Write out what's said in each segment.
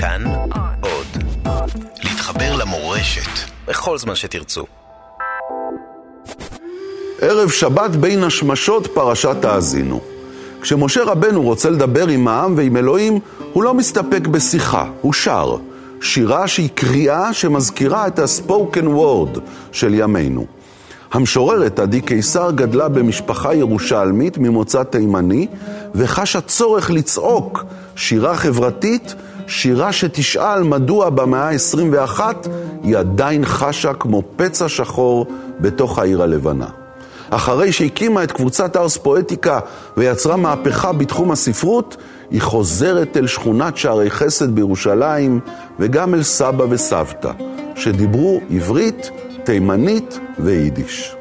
כאן עוד. להתחבר למורשת בכל זמן שתרצו. ערב שבת בין השמשות פרשת האזינו. כשמשה רבנו רוצה לדבר עם העם ועם אלוהים, הוא לא מסתפק בשיחה, הוא שר. שירה שהיא קריאה שמזכירה את הספוקן וורד של ימינו. המשוררת עדי קיסר גדלה במשפחה ירושלמית ממוצא תימני, וחשה צורך לצעוק שירה חברתית, שירה שתשאל מדוע במאה ה-21 היא עדיין חשה כמו פצע שחור בתוך העיר הלבנה. אחרי שהקימה את קבוצת ארס פואטיקה ויצרה מהפכה בתחום הספרות, היא חוזרת אל שכונת שערי חסד בירושלים וגם אל סבא וסבתא, שדיברו עברית, תימנית ויידיש.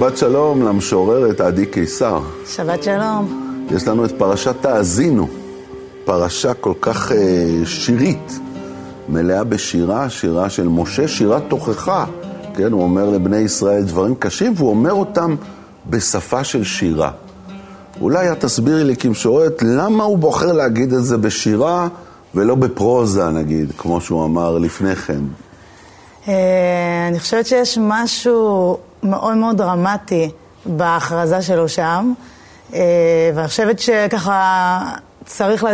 שבת שלום למשוררת עדי קיסר. שבת שלום. יש לנו את פרשת תאזינו, פרשה כל כך אה, שירית, מלאה בשירה, שירה של משה, שירת תוכחה. כן, הוא אומר לבני ישראל דברים קשים, והוא אומר אותם בשפה של שירה. אולי את תסבירי לי כמשוררת, למה הוא בוחר להגיד את זה בשירה ולא בפרוזה, נגיד, כמו שהוא אמר לפני כן? אה, אני חושבת שיש משהו מאוד מאוד דרמטי בהכרזה שלו שם, אה, ואני חושבת שככה צריך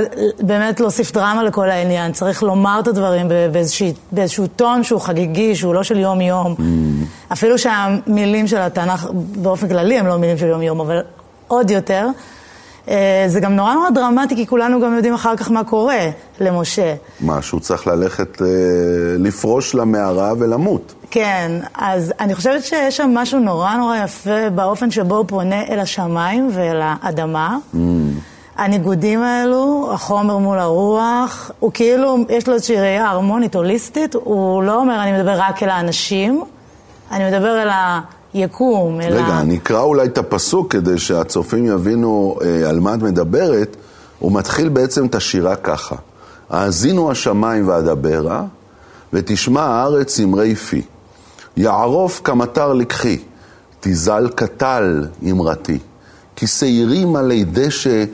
באמת להוסיף דרמה לכל העניין, צריך לומר את הדברים באיזשה, באיזשהו טון שהוא חגיגי, שהוא לא של יום-יום. Mm. אפילו שהמילים של התנ"ך באופן כללי הם לא מילים של יום-יום, אבל עוד יותר. אה, זה גם נורא נורא דרמטי, כי כולנו גם יודעים אחר כך מה קורה למשה. מה, שהוא צריך ללכת אה, לפרוש למערה ולמות. כן, אז אני חושבת שיש שם משהו נורא נורא יפה באופן שבו הוא פונה אל השמיים ואל האדמה. Mm. הניגודים האלו, החומר מול הרוח, הוא כאילו, יש לו איזושהי ראייה הרמונית, הוליסטית, הוא לא אומר, אני מדבר רק אל האנשים, אני מדבר אל ה... יקום, אלא... רגע, אני אקרא אולי את הפסוק כדי שהצופים יבינו אה, על מה את מדברת. הוא מתחיל בעצם את השירה ככה: האזינו השמיים ואדברה, ותשמע הארץ אמרי פי. יערוף כמטר לקחי, תזל קטל אמרתי. כי שעירים עלי דשא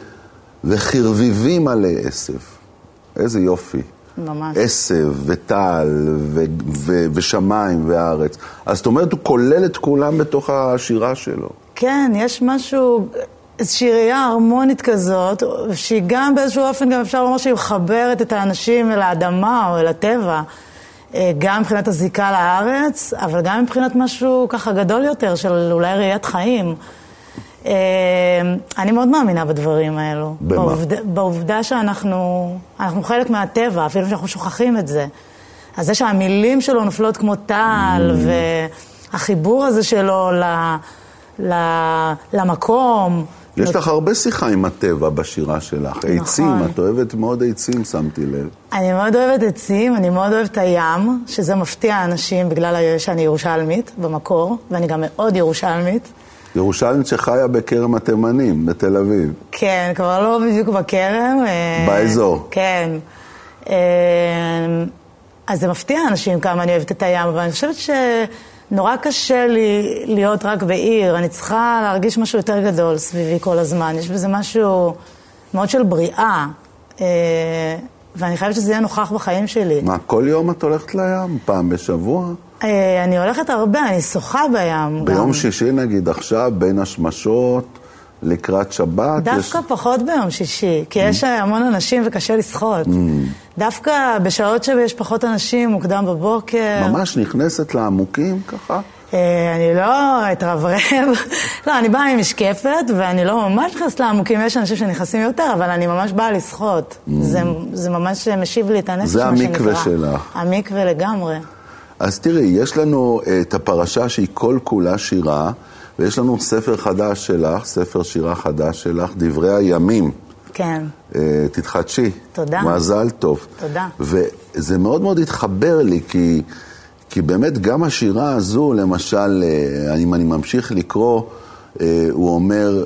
וחרביבים עלי עשב. איזה יופי. ממש. עשב וטל ו- ו- ושמיים וארץ. אז זאת אומרת, הוא כולל את כולם בתוך השירה שלו. כן, יש משהו, איזושהי ראייה הרמונית כזאת, שהיא גם באיזשהו אופן, גם אפשר לומר שהיא מחברת את האנשים אל האדמה או אל הטבע. אה, גם מבחינת הזיקה לארץ, אבל גם מבחינת משהו ככה גדול יותר, של אולי ראיית חיים. אה, אני מאוד מאמינה בדברים האלו. במה? בעובד, בעובדה שאנחנו אנחנו חלק מהטבע, אפילו שאנחנו שוכחים את זה. אז זה שהמילים שלו נופלות כמו טל, mm. והחיבור הזה שלו ל, ל, למקום. יש נת... לך הרבה שיחה עם הטבע בשירה שלך. נכון. עצים, את אוהבת מאוד עצים, שמתי לב. אני מאוד אוהבת עצים, אני מאוד אוהבת הים, שזה מפתיע אנשים בגלל שאני ירושלמית במקור, ואני גם מאוד ירושלמית. ירושלמית שחיה בכרם התימנים, בתל אביב. כן, כבר לא בדיוק בכרם. אה, באזור. כן. אה, אז זה מפתיע אנשים כמה אני אוהבת את הים, אבל אני חושבת שנורא קשה לי להיות רק בעיר. אני צריכה להרגיש משהו יותר גדול סביבי כל הזמן. יש בזה משהו מאוד של בריאה. אה, ואני חייבת שזה יהיה נוכח בחיים שלי. מה, כל יום את הולכת לים? פעם בשבוע? אה, אני הולכת הרבה, אני שוחה בים. ביום גם. שישי נגיד עכשיו, בין השמשות, לקראת שבת. דווקא יש... פחות ביום שישי, כי mm. יש המון אנשים וקשה לשחות. Mm. דווקא בשעות שיש פחות אנשים, מוקדם בבוקר. ממש נכנסת לעמוקים ככה? אה, אני לא אתרברב, לא, אני באה עם משקפת ואני לא ממש נכנסת לעמוקים, יש אנשים שנכנסים יותר, אבל אני ממש באה לשחות. Mm. זה, זה ממש משיב לי את הנפש, זה המקווה שלך. המקווה לגמרי. אז תראי, יש לנו אה, את הפרשה שהיא כל כולה שירה, ויש לנו ספר חדש שלך, ספר שירה חדש שלך, דברי הימים. כן. Uh, תתחדשי. תודה. מזל טוב. תודה. וזה מאוד מאוד התחבר לי, כי, כי באמת גם השירה הזו, למשל, אה, אם אני ממשיך לקרוא, אה, הוא אומר,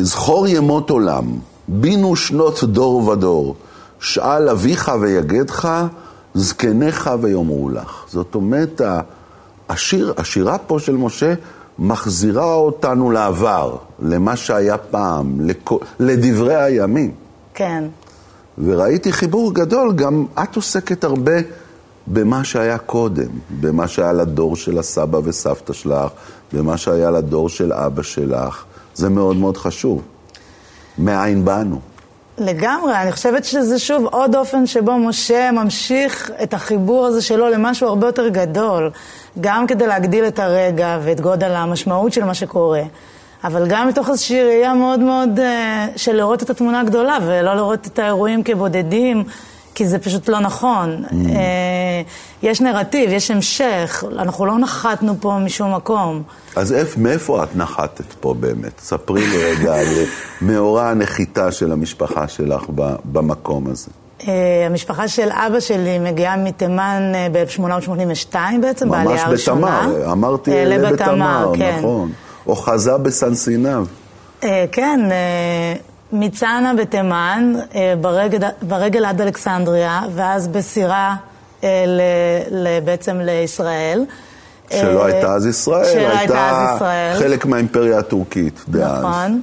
זכור ימות עולם, בינו שנות דור ודור, שאל אביך ויגדך, זקניך ויאמרו לך. זאת אומרת, השיר, השירה פה של משה מחזירה אותנו לעבר, למה שהיה פעם, לדברי הימים. כן. וראיתי חיבור גדול, גם את עוסקת הרבה במה שהיה קודם, במה שהיה לדור של הסבא וסבתא שלך, במה שהיה לדור של אבא שלך. זה מאוד מאוד חשוב. מאין באנו. לגמרי, אני חושבת שזה שוב עוד אופן שבו משה ממשיך את החיבור הזה שלו למשהו הרבה יותר גדול, גם כדי להגדיל את הרגע ואת גודל המשמעות של מה שקורה, אבל גם מתוך איזושהי ראייה מאוד מאוד uh, של לראות את התמונה הגדולה ולא לראות את האירועים כבודדים. כי זה פשוט לא נכון. Mm. Uh, יש נרטיב, יש המשך, אנחנו לא נחתנו פה משום מקום. אז איפ, מאיפה את נחתת פה באמת? ספרי לי רגע על מאורע הנחיתה של המשפחה שלך במקום הזה. Uh, המשפחה של אבא שלי מגיעה מתימן uh, ב-1882 בעצם, בעלייה הראשונה. ממש בתמר, אמרתי uh, לב בתמר, כן. נכון. או חזה בסנסינב. כן, מצאנה בתימן, אה, ברגל, ברגל עד אלכסנדריה, ואז בסירה אה, ל, ל, בעצם לישראל. שלא הייתה אז ישראל, שלא הייתה אז ישראל. חלק מהאימפריה הטורקית דאז. נכון.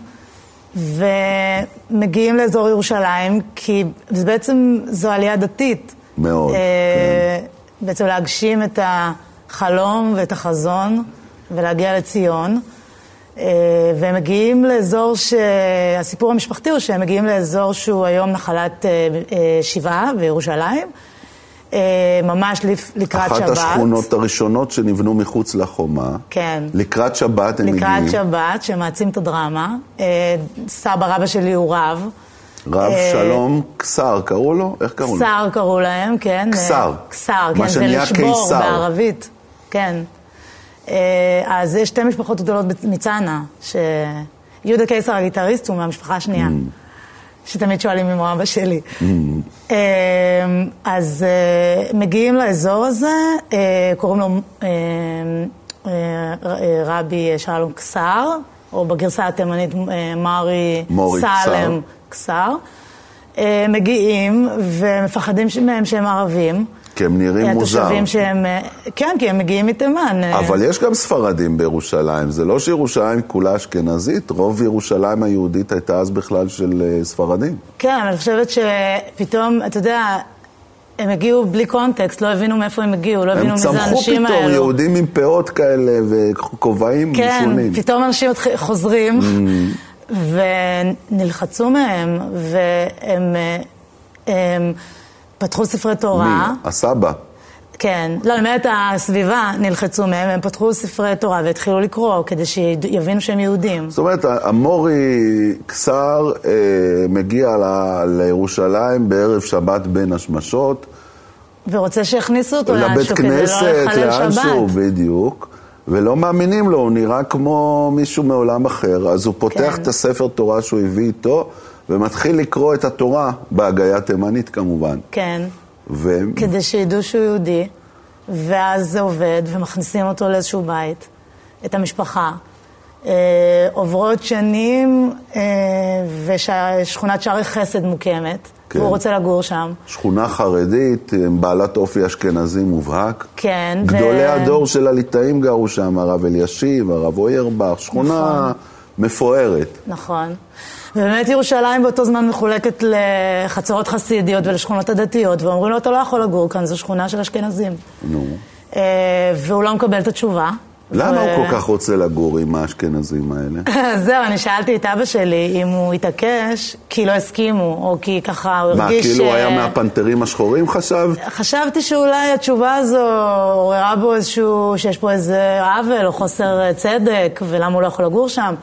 ומגיעים לאזור ירושלים, כי בעצם זו עלייה דתית. מאוד, כן. בעצם להגשים את החלום ואת החזון ולהגיע לציון. אה, והם מגיעים לאזור שהסיפור המשפחתי הוא שהם מגיעים לאזור שהוא היום נחלת אה, אה, שבעה בירושלים, ממש לקראת אחת שבת. אחת השכונות הראשונות שנבנו מחוץ לחומה. כן. לקראת שבת הם לקראת מגיעים. לקראת שבת, שמעצים את הדרמה. סבא רבא שלי הוא רב. רב שלום כסר, קראו לו? איך קראו לו? כסר קראו להם, כן. כסר. כסר, כן, זה לשבור בערבית. כן. אה, אז יש שתי משפחות גדולות מצאנה, שיהודה קיסר הגיטריסט הוא מהמשפחה השנייה, mm. שתמיד שואלים אם הוא אבא שלי. Mm. אה, אז אה, מגיעים לאזור הזה, קוראים לו רבי שלום קסר, או בגרסה התימנית מרי סלם קסר. מגיעים ומפחדים מהם שהם ערבים. כי הם נראים מוזר. התושבים שהם... אה, כן, כי הם מגיעים מתימן. אה. אבל יש גם ספרדים בירושלים. זה לא שירושלים כולה אשכנזית, רוב ירושלים היהודית הייתה אז בכלל של אה, ספרדים. כן, אני חושבת שפתאום, אתה יודע... הם הגיעו בלי קונטקסט, לא הבינו מאיפה הם הגיעו, לא הבינו מי זה האנשים האלו. הם צמחו פתאום, יהודים עם פאות כאלה וכובעים כן, משונים. כן, פתאום אנשים חוזרים mm. ונלחצו מהם, והם... הם, פתחו ספרי תורה. מי? הסבא. כן. לא, אני אומרת, הסביבה נלחצו מהם, הם פתחו ספרי תורה והתחילו לקרוא כדי שיבינו שהם יהודים. זאת אומרת, המורי קסר אה, מגיע ל, לירושלים בערב שבת בין השמשות. ורוצה שיכניסו אותו לאנשהו כדי לא לחלל שבת. לאנשהו, בדיוק. ולא מאמינים לו, הוא נראה כמו מישהו מעולם אחר. אז הוא פותח כן. את הספר תורה שהוא הביא איתו. ומתחיל לקרוא את התורה בהגייה תימנית כמובן. כן. ו... כדי שידעו שהוא יהודי, ואז זה עובד, ומכניסים אותו לאיזשהו בית, את המשפחה. אה, עוברות שנים, אה, ושכונת שערי חסד מוקמת, כן. והוא רוצה לגור שם. שכונה חרדית, בעלת אופי אשכנזי מובהק. כן. גדולי ו... הדור של הליטאים גרו שם, הרב אלישיב, הרב אוירבך, שכונה נכון. מפוארת. נכון. ובאמת ירושלים באותו זמן מחולקת לחצרות חסידיות ולשכונות הדתיות, ואומרים לו, אתה לא יכול לגור כאן, זו שכונה של אשכנזים. נו. אה, והוא לא מקבל את התשובה. למה. הוא כל כך רוצה לגור עם האשכנזים האלה? זהו, אני שאלתי את אבא שלי אם הוא התעקש כי לא הסכימו, או כי ככה הוא הרגיש... מה, כאילו הוא היה מהפנתרים השחורים חשב? חשבתי שאולי התשובה הזו עוררה בו איזשהו, שיש פה איזה עוול או חוסר צדק, ולמה הוא לא יכול לגור שם.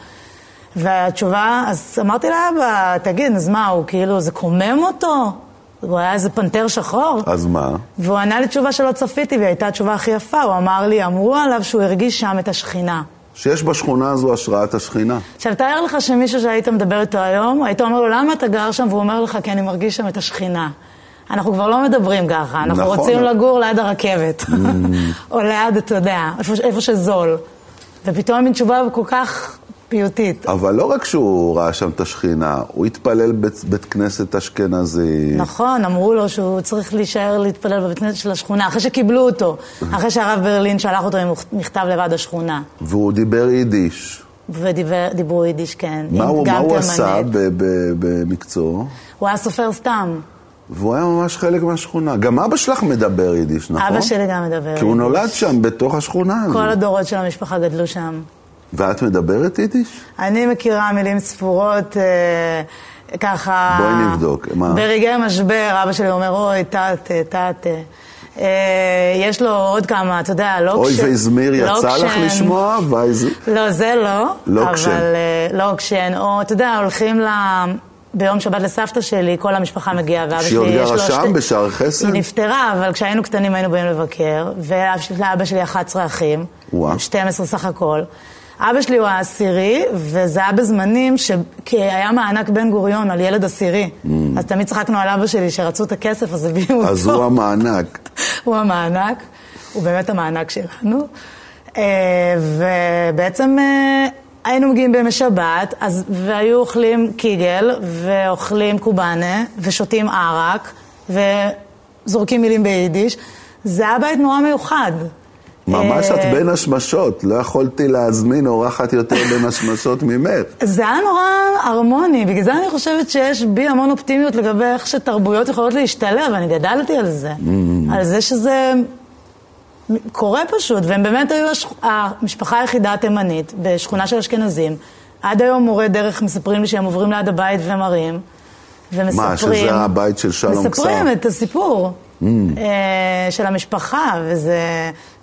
והתשובה, אז אמרתי לאבא, תגיד, אז מה, הוא כאילו, זה קומם אותו? הוא היה איזה פנתר שחור. אז מה? והוא ענה לי תשובה שלא צפיתי, והיא הייתה התשובה הכי יפה. הוא אמר לי, אמרו עליו שהוא הרגיש שם את השכינה. שיש בשכונה הזו השראת השכינה. עכשיו, תאר לך שמישהו שהיית מדבר איתו היום, היית אומר לו, למה אתה גר שם? והוא אומר לך, כי אני מרגיש שם את השכינה. אנחנו כבר לא מדברים ככה, אנחנו נכון. רוצים לגור ליד הרכבת, או ליד, אתה יודע, איפה, איפה שזול. ופתאום מין תשובה כל כך פיוטית. אבל לא רק שהוא ראה שם את השכינה, הוא התפלל בית, בית כנסת אשכנזי. נכון, אמרו לו שהוא צריך להישאר להתפלל בבית כנסת של השכונה, אחרי שקיבלו אותו, אחרי שהרב ברלין שלח אותו עם מכתב לוועד השכונה. והוא דיבר יידיש. ודיברו יידיש, כן. מה הוא, מה הוא. עשה במקצועו? הוא היה סופר סתם. והוא היה ממש חלק מהשכונה. גם אבא שלך מדבר יידיש, נכון? אבא שלי גם מדבר כי הוא יידיש. נולד שם, בתוך השכונה הזו. כל הדורות של המשפחה גדלו שם. ואת מדברת יידיש? אני מכירה מילים ספורות, אה, ככה... בואי נבדוק, מה? ברגעי משבר, אבא שלי אומר, אוי, תת, תת. אה, יש לו עוד כמה, אתה יודע, לא אוי ואזמיר, לא יצא לך לשמוע? לא, זה לא. לא אבל. אה, כשן. או, אתה יודע, הולכים ל... ביום שבת לסבתא שלי, כל המשפחה מגיעה, ואבא שהיא שלי עוד יש לו... גרה שם, בשער חסד? היא נפטרה, אבל כשהיינו קטנים היינו באים לבקר, ולאבא שלי 11 אחים, וואו. 12 סך הכל. אבא שלי הוא העשירי, וזה היה בזמנים שהיה מענק בן גוריון על ילד עשירי. אז תמיד צחקנו על אבא שלי שרצו את הכסף, אז הביאו אותו. Mm. אז הוא המענק. הוא המענק, הוא באמת המענק שלנו. אה, ובעצם אה, היינו מגיעים בימי שבת, אז, והיו אוכלים קיגל, ואוכלים קובאנה, ושותים ערק, וזורקים מילים ביידיש. זה היה בית נורא מיוחד. ממש אה, את בין השמשות, לא יכולתי להזמין אורחת יותר בין השמשות ממך. זה היה נורא הרמוני, בגלל זה אני חושבת שיש בי המון אופטימיות לגבי איך שתרבויות יכולות להשתלב, אני גדלתי על זה. על זה שזה קורה פשוט, והם באמת היו השכ... המשפחה היחידה התימנית בשכונה של אשכנזים. עד היום מורי דרך מספרים לי שהם עוברים ליד הבית ומראים, ומספרים... מה, שזה הבית של שלום כסר? מספרים את הסיפור Mm. אה, של המשפחה, וזו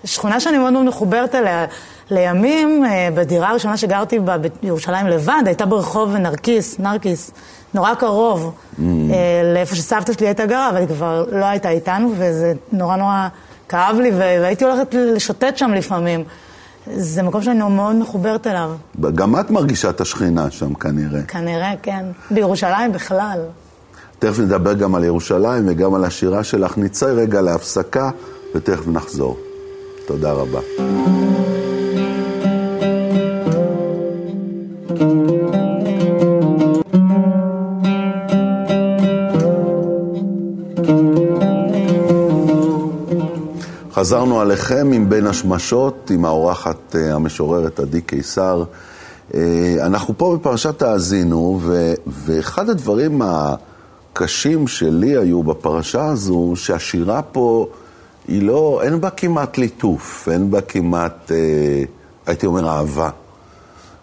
שכונה שאני מאוד מאוד מחוברת אליה. לימים, אה, בדירה הראשונה שגרתי בה בירושלים לבד, הייתה ברחוב נרקיס, נרקיס, נורא קרוב Mm. אה, לאיפה שסבתא שלי הייתה גרה, אבל היא כבר לא הייתה איתנו, וזה נורא נורא כאב לי, והייתי הולכת לשוטט שם לפעמים. זה מקום שאני מאוד מחוברת אליו, גם את מרגישה את השכינה שם כנראה. כנראה, כן. בירושלים בכלל. תכף נדבר גם על ירושלים וגם על השירה שלך. נצא רגע להפסקה ותכף נחזור. תודה רבה. חזרנו עליכם עם בין השמשות, עם האורחת אה, המשוררת עדי קיסר. אה, אנחנו פה בפרשת האזינו, ואחד הדברים הקשים שלי היו בפרשה הזו, שהשירה פה היא לא, אין בה כמעט ליטוף, אין בה כמעט, אה, הייתי אומר, אהבה.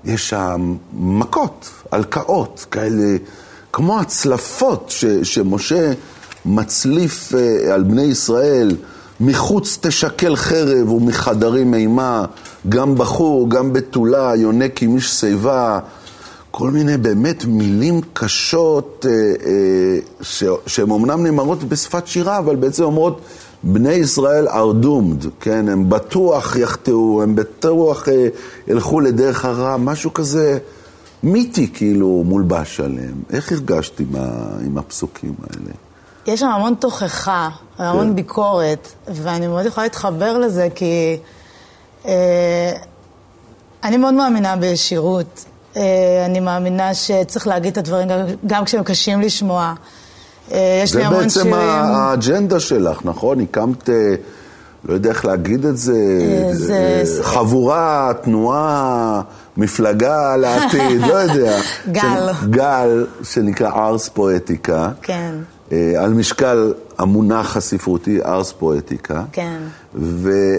יש שם מכות, הלקאות, כאלה, כמו הצלפות ש, שמשה מצליף אה, על בני ישראל, מחוץ תשקל חרב ומחדרים אימה, גם בחור, גם בתולה, יונק עם איש שיבה, כל מיני באמת מילים קשות, אה, אה, ש, שהן אומנם נאמרות בשפת שירה, אבל בעצם אומרות, בני ישראל are doomed, כן, הם בטוח יחטאו, הם בטוח אה, ילכו לדרך הרע, משהו כזה מיתי כאילו מולבש עליהם. איך הרגשת עם, ה, עם הפסוקים האלה? יש שם המון תוכחה, המון כן. ביקורת, ואני מאוד יכולה להתחבר לזה, כי אה, אני מאוד מאמינה בישירות. אה, אני מאמינה שצריך להגיד את הדברים גם, כשהם קשים לשמוע. אה, יש זה לי המון בעצם שירים... האג'נדה שלך, נכון? הקמת, אה, לא יודע איך להגיד את זה, זה- חבורה, תנועה, מפלגה לעתיד, לא יודע. גל. של- גל, שנקרא ארס פואטיקה. כן, על משקל המונח הספרותי ארס פואטיקה. כן.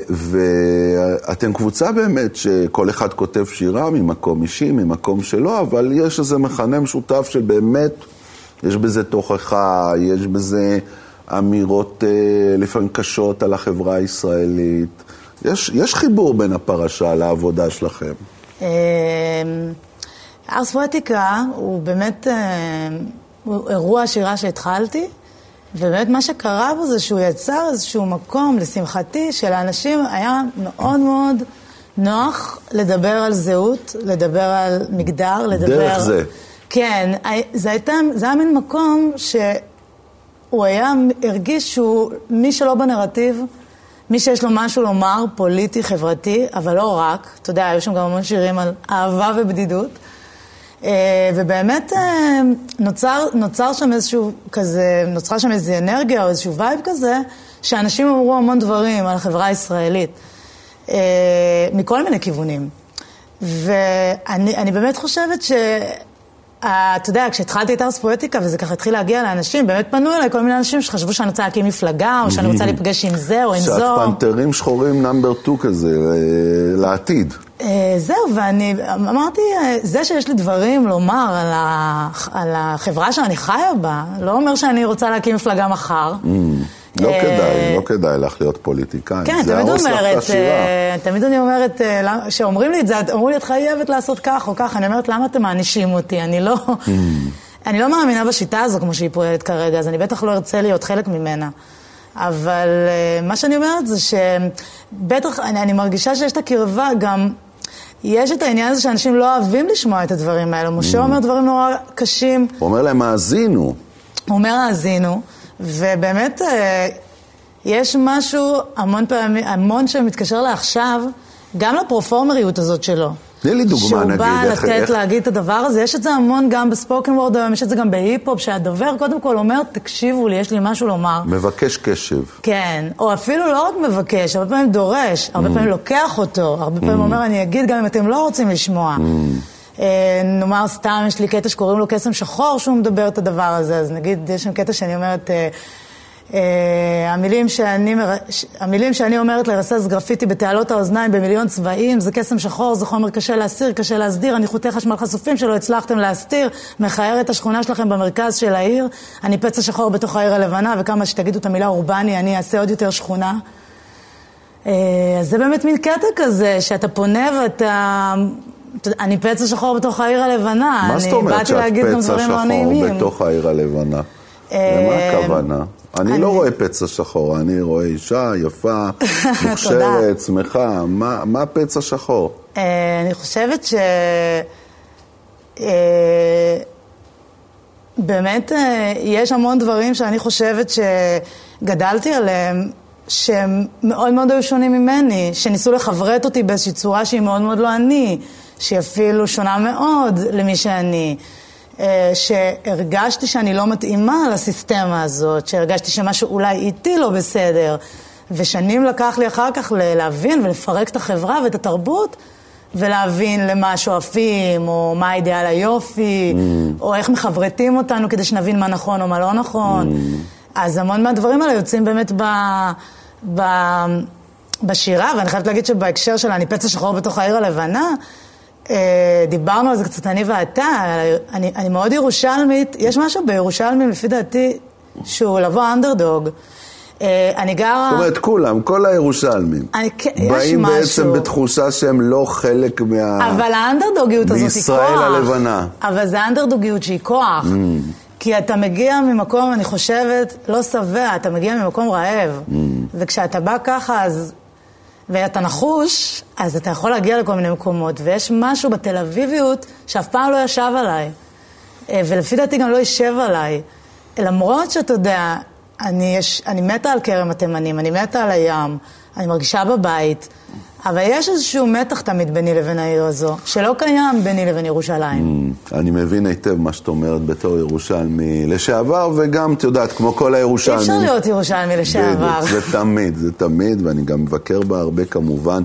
ואתם קבוצה באמת שכל אחד כותב שירה ממקום אישי, ממקום שלו, אבל יש איזה מכנה משותף של באמת, יש בזה תוכחה, יש בזה אמירות אה, לפעמים קשות על החברה הישראלית. יש, יש חיבור בין הפרשה לעבודה שלכם. אה, ארס פואטיקה הוא באמת אה, אירוע שירה שהתחלתי, ובאמת מה שקרה בו זה שהוא יצר איזשהו מקום, לשמחתי, שלאנשים היה מאוד מאוד נוח לדבר על זהות, לדבר על מגדר, לדבר... דרך זה. כן, זה, הייתה, זה היה מין מקום ש... הוא היה, הרגיש שהוא, מי שלא בנרטיב, מי שיש לו משהו לומר, פוליטי, חברתי, אבל לא רק, אתה יודע, היו שם גם המון שירים על אהבה ובדידות. אה, ובאמת אה, נוצר, נוצר שם איזשהו כזה, נוצרה שם איזו אנרגיה או איזשהו וייב כזה, שאנשים אמרו המון דברים על החברה הישראלית, אה, מכל מיני כיוונים. ואני באמת חושבת ש... אתה יודע, כשהתחלתי את ארס פואטיקה וזה ככה התחיל להגיע לאנשים, באמת פנו אליי כל מיני אנשים שחשבו שאני רוצה להקים מפלגה, או שאני רוצה להיפגש עם זה או עם זו. שאת פנתרים שחורים number 2 כזה, לעתיד. אה, זהו, ואני אמרתי, אה, זה שיש לי דברים לומר על, ה, על החברה שאני חיה בה, לא אומר שאני רוצה להקים מפלגה מחר. Mm. לא אה, כדאי, לא כדאי לך להיות פוליטיקאי. כן, תמיד אומרת, תמיד אני אומרת, כשאומרים לי את זה, אמרו לי, את חייבת לעשות כך או כך, אני אומרת, למה אתם מענישים אותי? אני לא... Mm. אני לא מאמינה בשיטה הזו כמו שהיא פועלת כרגע, אז אני בטח לא ארצה להיות חלק ממנה. אבל מה שאני אומרת זה שבטח, אני, אני מרגישה שיש את הקרבה גם... יש את העניין הזה שאנשים לא אוהבים לשמוע את הדברים האלה. משה mm. אומר דברים נורא קשים. הוא אומר להם, האזינו. הוא אומר, האזינו. ובאמת, אה, יש משהו המון פעמים, המון שמתקשר לעכשיו, גם לפרופורמריות הזאת שלו. תני לי דוגמה, נגיד. שהוא בא לתת, איך... להגיד את הדבר הזה. יש את זה המון גם בספוקן וורד היום, יש את זה גם בהיפ-הופ, שהדובר קודם כל אומר, תקשיבו לי, יש לי משהו לומר. מבקש קשב. כן, או אפילו לא רק מבקש, הרבה פעמים דורש, הרבה mm. פעמים לוקח אותו, הרבה פעמים mm. אומר, אני אגיד גם אם אתם לא רוצים לשמוע. Mm. אה, נאמר סתם, יש לי קטע שקוראים לו קסם שחור, שהוא מדבר את הדבר הזה, אז נגיד, יש שם קטע שאני אומרת, אה, אה, המילים שאני, המילים שאני אומרת לרסס גרפיטי בתעלות האוזניים במיליון צבעים, זה קסם שחור, זה חומר קשה להסיר, קשה להסדיר, אני חוטי חשמל חשופים שלא הצלחתם להסתיר, מכער את השכונה שלכם במרכז של העיר, אני פצע שחור בתוך העיר הלבנה, וכמה שתגידו את המילה אורבני, אני אעשה עוד יותר שכונה. אז זה באמת מין קטע כזה, שאתה פונה ואתה אני פצע שחור בתוך העיר הלבנה. מה זאת אומרת שאת פצע שחור בתוך העיר הלבנה? אה, למה הכוונה? אני לא רואה פצע שחור, אני רואה אישה יפה, מוכשרת, שמחה. מה פצע שחור? אה, אני חושבת ש... אה, באמת, יש המון דברים שאני חושבת שגדלתי עליהם, שהם מאוד מאוד היו שונים ממני, שניסו לחברת אותי באיזושהי צורה שהיא מאוד מאוד לא אני. שהיא אפילו שונה מאוד למי שאני. אה, שהרגשתי שאני לא מתאימה לסיסטמה הזאת, שהרגשתי שמשהו אולי איתי לא בסדר. ושנים לקח לי אחר כך להבין ולפרק את החברה ואת התרבות ולהבין למה שואפים, או מה אידיאל היופי, mm. או איך מחברתים אותנו כדי שנבין מה נכון או מה לא נכון. Mm. אז המון מהדברים האלה יוצאים באמת ב... ב... בשירה, ואני חייבת להגיד שבהקשר של אני פצע שחור בתוך העיר הלבנה, דיברנו על זה קצת אני ואתה, אני, אני מאוד ירושלמית, יש משהו בירושלמים לפי דעתי שהוא לבוא אנדרדוג. אה, אני גרה... זאת אומרת, כולם, כל הירושלמים. אני, באים משהו. בעצם בתחושה שהם לא חלק מה... אבל האנדרדוגיות הזאת היא כוח. מישראל הלבנה. אבל זה האנדרדוגיות שהיא כוח. Mm. כי אתה מגיע ממקום, אני חושבת, לא שבע, אתה מגיע ממקום רעב. Mm. וכשאתה בא ככה, אז ואתה נחוש, אז אתה יכול להגיע לכל מיני מקומות, ויש משהו בתל אביביות שאף פעם לא ישב עליי, אה, ולפי דעתי גם לא יישב עליי. למרות שאתה יודע, אני, יש, אני מתה על כרם התימנים, אני מתה על הים, אני מרגישה בבית, אבל יש איזשהו מתח תמיד ביני לבין העיר הזו, שלא קיים ביני לבין ירושלים. Mm, אני מבין היטב מה שאת אומרת בתור ירושלמי לשעבר, וגם, את יודעת, כמו כל הירושלמים. אי אפשר להיות ירושלמי לשעבר. זה תמיד, זה תמיד, ואני גם מבקר בה הרבה כמובן.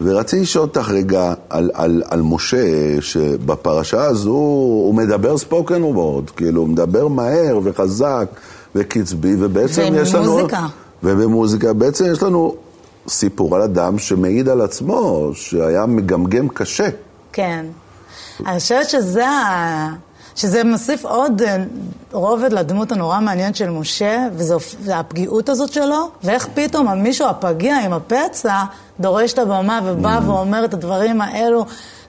ורציתי לשאול אותך רגע על, על, על משה, שבפרשה הזו הוא מדבר ספוקן וורד, כאילו, הוא מדבר מהר וחזק וקצבי, ובעצם יש לנו... ובמוזיקה. ובמוזיקה. בעצם יש לנו סיפור על אדם שמעיד על עצמו, שהיה מגמגם קשה. כן. אני חושבת שזה, שזה מוסיף עוד אה, רובד לדמות הנורא מעניינת של משה, וזו הפגיעות הזאת שלו, ואיך פתאום המישהו הפגיע עם הפצע דורש את הבמה ובא mm. ואומר את הדברים האלו.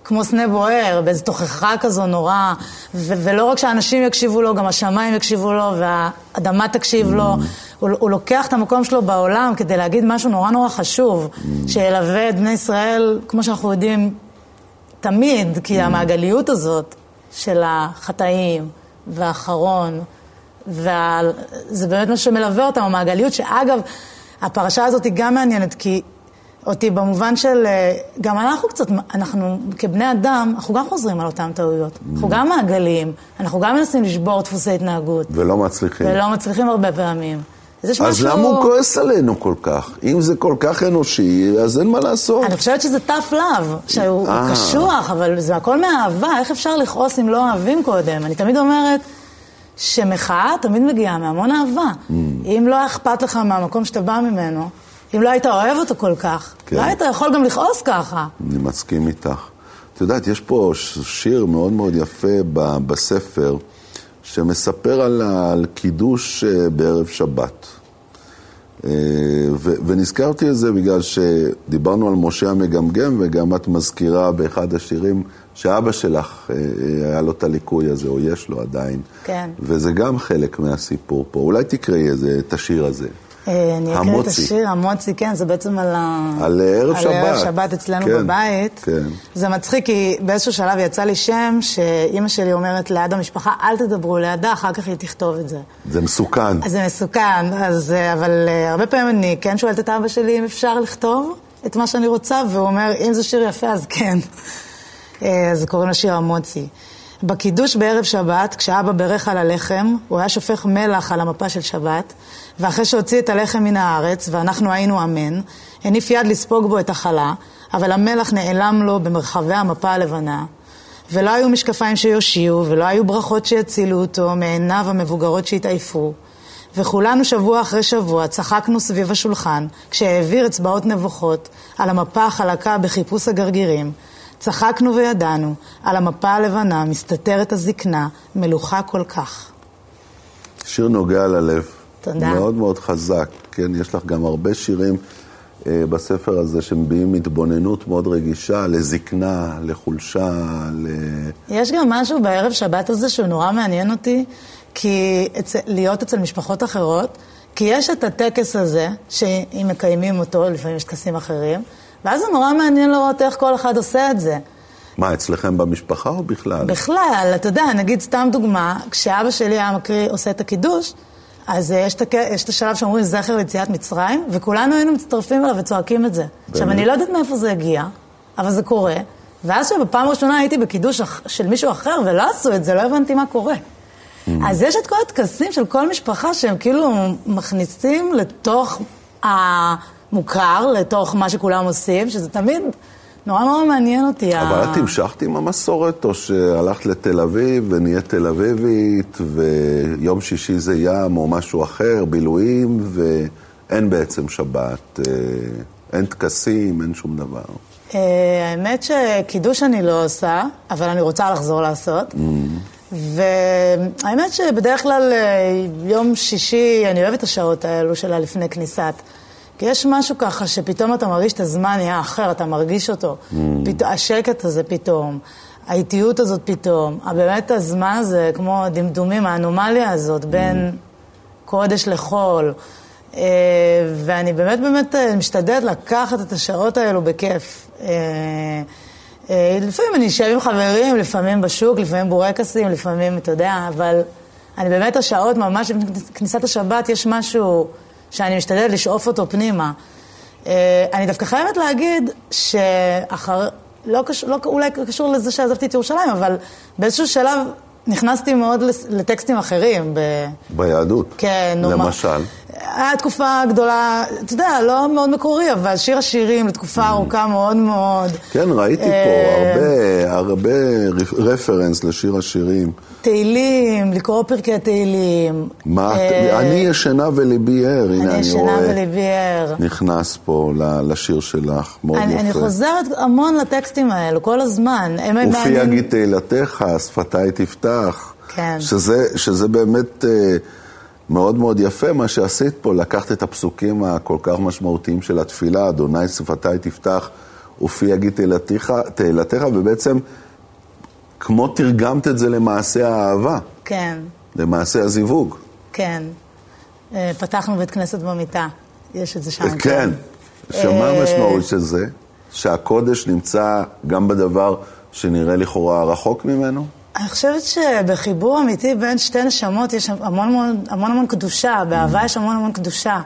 כמו סנה בוער, באיזו תוכחה כזו נורא, ו- ולא רק שאנשים יקשיבו לו, גם השמיים יקשיבו לו, והאדמה תקשיב לו. Mm. הוא, הוא לוקח את המקום שלו בעולם כדי להגיד משהו נורא נורא חשוב, mm. שילווה את בני ישראל, כמו שאנחנו יודעים, תמיד, כי mm. המעגליות הזאת של החטאים והאחרון, וזה באמת מה שמלווה אותם, המעגליות, שאגב, הפרשה הזאת היא גם מעניינת, כי אותי במובן של, אה, גם אנחנו קצת, אנחנו כבני אדם, אנחנו גם חוזרים על אותן טעויות. אנחנו גם מעגליים, אנחנו גם מנסים לשבור דפוסי התנהגות. ולא מצליחים. ולא מצליחים הרבה פעמים. אז משהו... אז למה הוא כועס עלינו כל כך? אם זה כל כך אנושי, אז אין מה לעשות. אני חושבת שזה tough love, שהוא אה. קשוח, אבל זה הכל מאהבה, איך אפשר לכעוס אם לא אוהבים קודם? אני תמיד אומרת... שמחאה תמיד מגיעה מהמון אהבה. Mm. אם לא אכפת לך מהמקום שאתה בא ממנו, אם לא היית אוהב אותו כל כך, כן. לא היית יכול גם לכעוס ככה. אני מסכים איתך. את יודעת, יש פה שיר מאוד מאוד יפה בספר, שמספר על, על קידוש אה, בערב שבת. אה, ו, ונזכרתי את זה בגלל שדיברנו על משה המגמגם, וגם את מזכירה באחד השירים שאבא שלך, אה, היה לו את הליקוי הזה, או יש לו עדיין. כן. וזה גם חלק מהסיפור פה. אולי תקראי את השיר הזה. אה, אני אקריא את השיר, המוצי, כן, זה בעצם על ה... על ערב שבת. על ערב שבת אצלנו כן, בבית. כן. זה מצחיק, כי באיזשהו שלב יצא לי שם שאימא שלי אומרת ליד המשפחה, אל תדברו לידה, אחר כך היא תכתוב את זה. זה מסוכן. זה מסוכן, אז, אה, אבל אה, הרבה פעמים אני כן שואלת את אבא שלי אם אפשר לכתוב את מה שאני רוצה, והוא אומר, אם זה שיר יפה, אז כן. אז קוראים לשיר המוצי. בקידוש בערב שבת, כשאבא ברך על הלחם, הוא היה שופך מלח על המפה של שבת, ואחרי שהוציא את הלחם מן הארץ, ואנחנו היינו אמן, הניף יד לספוג בו את החלה, אבל המלח נעלם לו במרחבי המפה הלבנה, ולא היו משקפיים שיושיעו, ולא היו ברכות שיצילו אותו מעיניו המבוגרות שהתעייפו. וכולנו שבוע אחרי שבוע צחקנו סביב השולחן, כשהעביר אצבעות נבוכות על המפה החלקה בחיפוש הגרגירים, צחקנו וידענו, על המפה הלבנה מסתתרת הזקנה, מלוכה כל כך. שיר נוגע ללב. תודה. מאוד מאוד חזק, כן? יש לך גם הרבה שירים אה, בספר הזה שמביעים התבוננות מאוד רגישה לזקנה, לחולשה, ל... יש גם משהו בערב שבת הזה שהוא נורא מעניין אותי, כי אצ... להיות אצל משפחות אחרות, כי יש את הטקס הזה, שאם מקיימים אותו, לפעמים יש טקסים אחרים, ואז זה נורא מעניין לראות איך כל אחד עושה את זה. מה, אצלכם במשפחה או בכלל? בכלל, אתה יודע, נגיד סתם דוגמה, כשאבא שלי היה מקריא, עושה את הקידוש, אז יש את, יש את השלב שאומרים זכר ליציאת מצרים, וכולנו היינו מצטרפים אליו וצועקים את זה. באמת? עכשיו, אני לא יודעת מאיפה זה הגיע, אבל זה קורה, ואז שבפעם הראשונה הייתי בקידוש של מישהו אחר ולא עשו את זה, לא הבנתי מה קורה. Mm. אז יש את כל הטקסים של כל משפחה שהם כאילו מכניסים לתוך המוכר, לתוך מה שכולם עושים, שזה תמיד... נורא נורא מעניין אותי. אבל את המשכת עם המסורת, או שהלכת לתל אביב ונהיית תל אביבית, ויום שישי זה ים או משהו אחר, בילויים, ואין בעצם שבת, אה, אין טקסים, אין שום דבר. אה, האמת שקידוש אני לא עושה, אבל אני רוצה לחזור לעשות. Mm. והאמת שבדרך כלל אה, יום שישי, אני אוהבת את השעות האלו של הלפני כניסת. כי יש משהו ככה שפתאום אתה מרגיש את הזמן נהיה אחר, אתה מרגיש אותו. Mm. פת... השקט הזה פתאום, האיטיות הזאת פתאום, באמת הזמן הזה, כמו דמדומים, האנומליה הזאת בין mm. קודש לחול. אה, ואני באמת באמת אה, משתדלת לקחת את השעות האלו בכיף. אה, לפעמים אני אשב עם חברים, לפעמים בשוק, לפעמים בורקסים, לפעמים, אתה יודע, אבל אני באמת השעות, ממש כניסת השבת, יש משהו... שאני משתדלת לשאוף אותו פנימה. אה, אני דווקא חייבת להגיד שאחר... לא קשור, לא, אולי קשור לזה שעזבתי את ירושלים, אבל באיזשהו שלב נכנסתי מאוד לטקסטים אחרים. ב... ביהדות? כן, נו. למשל? היה תקופה גדולה, אתה יודע, לא מאוד מקורי, אבל שיר השירים לתקופה mm. ארוכה מאוד מאוד. כן, ראיתי פה אה, הרבה, הרבה רפרנס לשיר השירים. תהילים, לקרוא פרקי תהילים. מה, אה, אני ישנה וליבי ער, הנה אני רואה. אני ישנה וליבי ער. נכנס פה לשיר שלך, מאוד יפה. אני חוזרת המון לטקסטים האלו, כל הזמן. ופי יגיד תהילתך, שפתיי תפתח. כן. שזה באמת... אה, מאוד מאוד יפה מה שעשית פה, לקחת את הפסוקים הכל כך משמעותיים של התפילה, אדוני שפתיי תפתח ופי יגיד תהילתך, תהילתך, ובעצם כמו תרגמת את זה למעשה האהבה. כן. למעשה הזיווג. כן. אה, פתחנו בית כנסת במיטה, יש את זה שם. כן. כן. שמה אה, המשמעות של זה? שהקודש נמצא גם בדבר שנראה לכאורה רחוק ממנו? אני חושבת שבחיבור אמיתי בין שתי נשמות יש המון המון, המון, המון קדושה, באהבה יש המון המון קדושה.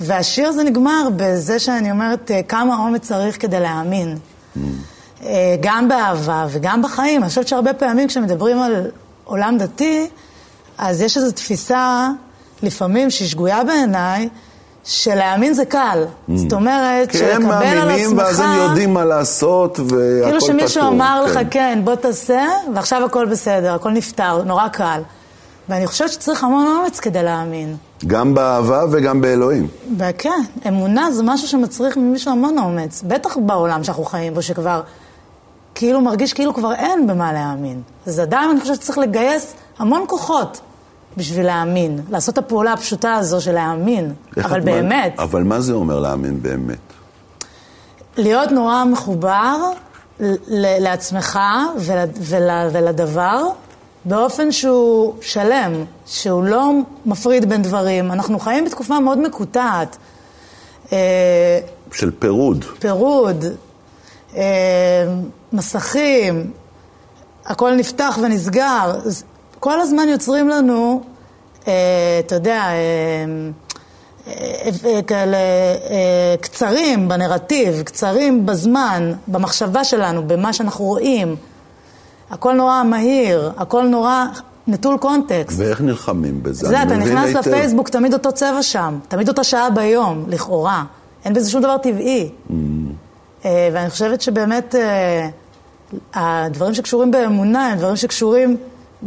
והשיר הזה נגמר בזה שאני אומרת אה, כמה אומץ צריך כדי להאמין. אה, גם באהבה וגם בחיים. אני חושבת שהרבה פעמים כשמדברים על עולם דתי, אז יש איזו תפיסה, לפעמים שהיא שגויה בעיניי, שלהאמין זה קל. Mm. זאת אומרת, שלקבל על עצמך... כי הם מאמינים ואז הם יודעים מה לעשות והכל פתור. כאילו שמישהו אמר כן. לך, כן, בוא תעשה, ועכשיו הכל בסדר, הכל נפתר, נורא קל. ואני חושבת שצריך המון אומץ כדי להאמין. גם באהבה וגם באלוהים. כן, אמונה זה משהו שמצריך ממישהו המון אומץ. בטח בעולם שאנחנו חיים בו, שכבר כאילו מרגיש כאילו כבר אין במה להאמין. אז עדיין אני חושבת שצריך לגייס המון כוחות בשביל להאמין. לעשות את הפעולה הפשוטה הזו של להאמין. אבל באמת. מה, אבל מה זה אומר להאמין באמת? להיות נורא מחובר לעצמך ול, ול, ולדבר, באופן שהוא שלם, שהוא לא מפריד בין דברים. אנחנו חיים בתקופה מאוד מקוטעת. אה, של פירוד. פירוד, אה, מסכים, הכל נפתח ונסגר. כל הזמן יוצרים לנו, אה, אתה יודע, כאלה קצרים בנרטיב, קצרים בזמן, במחשבה שלנו, במה שאנחנו רואים. הכל נורא מהיר, הכל נורא נטול קונטקסט. ואיך נלחמים בזה? זה, אתה נכנס היטב. לפייסבוק, תמיד אותו צבע שם, תמיד אותה שעה ביום, לכאורה. אין בזה שום דבר טבעי. Mm. אה, ואני חושבת שבאמת אה, הדברים שקשורים באמונה הם דברים שקשורים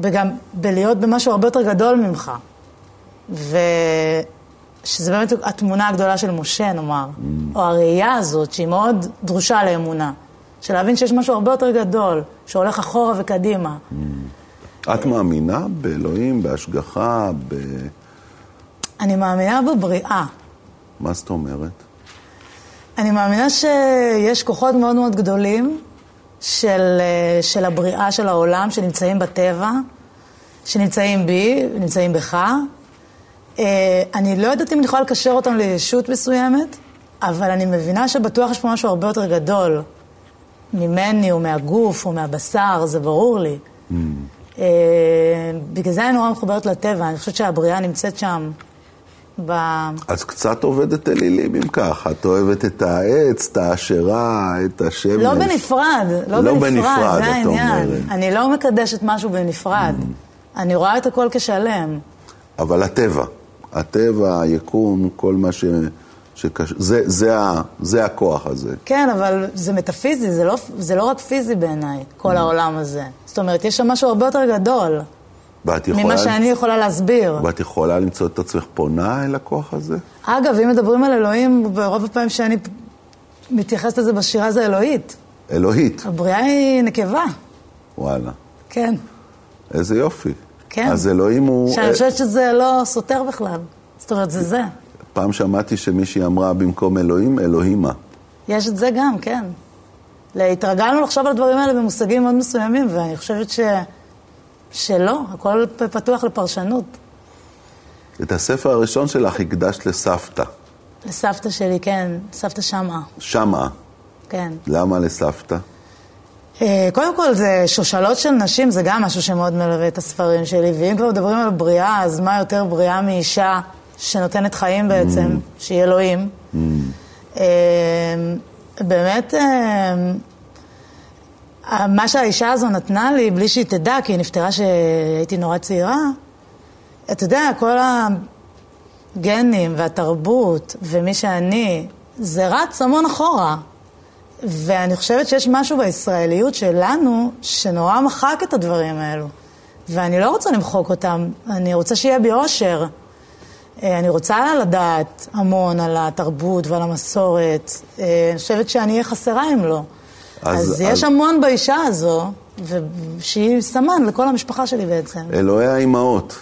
גם בלהיות במשהו הרבה יותר גדול ממך. ושזה באמת התמונה הגדולה של משה, נאמר, mm. או הראייה הזאת, שהיא מאוד דרושה לאמונה. של להבין שיש משהו הרבה יותר גדול, שהולך אחורה וקדימה. את מאמינה באלוהים, בהשגחה, ב... אני מאמינה בבריאה. מה זאת אומרת? אני מאמינה שיש כוחות מאוד מאוד גדולים של, של הבריאה של העולם, שנמצאים בטבע, שנמצאים בי, נמצאים בך. אה, אני לא יודעת אם אני יכולה לקשר אותם לישות מסוימת, אבל אני מבינה שבטוח יש פה משהו הרבה יותר גדול. ממני או מהגוף או מהבשר, זה ברור לי. Mm. אה, בגלל זה אני נורא מחוברת לטבע, אני חושבת שהבריאה נמצאת שם. ב... אז קצת עובדת אלילים אם ככה, את אוהבת את העץ, את העשרה, את השמש. לא בנפרד, לא, לא בנפרד, בנפרד, זה העניין. אני לא מקדשת משהו בנפרד, mm. אני רואה את הכל כשלם. אבל הטבע, הטבע, היקום, כל מה ש... שקש... זה, זה, ה... זה הכוח הזה. כן, אבל זה מטאפיזי, זה לא, זה לא רק פיזי בעיניי, כל mm. העולם הזה. זאת אומרת, יש שם משהו הרבה יותר גדול. ואת יכולה... ממה שאני יכולה להסביר. ואת יכולה למצוא את עצמך פונה אל הכוח הזה? אגב, אם מדברים על אלוהים, ברוב הפעמים שאני מתייחסת לזה בשירה זה אלוהית. אלוהית. הבריאה היא נקבה. וואלה. כן. איזה יופי. כן. אז אלוהים הוא... שאני חושבת שזה לא סותר בכלל. זאת אומרת, זה זה. פעם שמעתי שמישהי אמרה במקום אלוהים, אלוהימה. יש את זה גם, כן. התרגלנו לחשוב על הדברים האלה במושגים מאוד מסוימים, ואני חושבת ש... שלא, הכל פתוח לפרשנות. את הספר הראשון שלך הקדשת לסבתא. לסבתא שלי, כן, סבתא שמעה. שמעה. כן. למה לסבתא? אה, קודם כל, זה שושלות של נשים, זה גם משהו שמאוד מלווה את הספרים שלי, ואם כבר מדברים על בריאה, אז מה יותר בריאה מאישה שנותנת חיים בעצם, mm. שהיא אלוהים. Mm. אה, באמת, אה, מה שהאישה הזו נתנה לי, בלי שהיא תדע, כי היא נפטרה כשהייתי נורא צעירה, אתה יודע, כל הגנים והתרבות ומי שאני, זה רץ המון אחורה. ואני חושבת שיש משהו בישראליות שלנו שנורא מחק את הדברים האלו. ואני לא רוצה למחוק אותם, אני רוצה שיהיה בי אושר. אה, אני רוצה לדעת המון על התרבות ועל המסורת. אה, אני חושבת שאני אהיה חסרה אם לא. אז, אז יש המון באישה הזו, שהיא סמן לכל המשפחה שלי בעצם. אלוהי האימהות.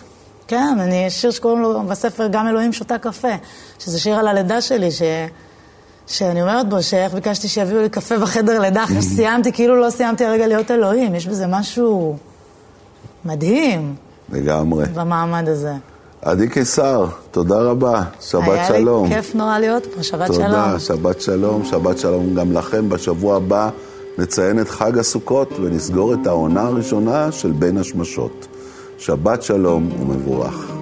כן, אני, יש שיר שקוראים לו בספר גם אלוהים שותה קפה, שזה שיר על הלידה שלי, ש... שאני אומרת בו שאיך ביקשתי שיביאו לי קפה בחדר לידה אחרי שסיימתי, כאילו לא סיימתי הרגע להיות אלוהים, יש בזה משהו מדהים. לגמרי. במעמד הזה. עדי קיסר, תודה רבה, שבת היה שלום. היה לי כיף נורא להיות פה, שבת תודה, שלום. תודה, שבת שלום, שבת שלום גם לכם. בשבוע הבא נציין את חג הסוכות ונסגור את העונה הראשונה של בין השמשות. שבת שלום ומבורך.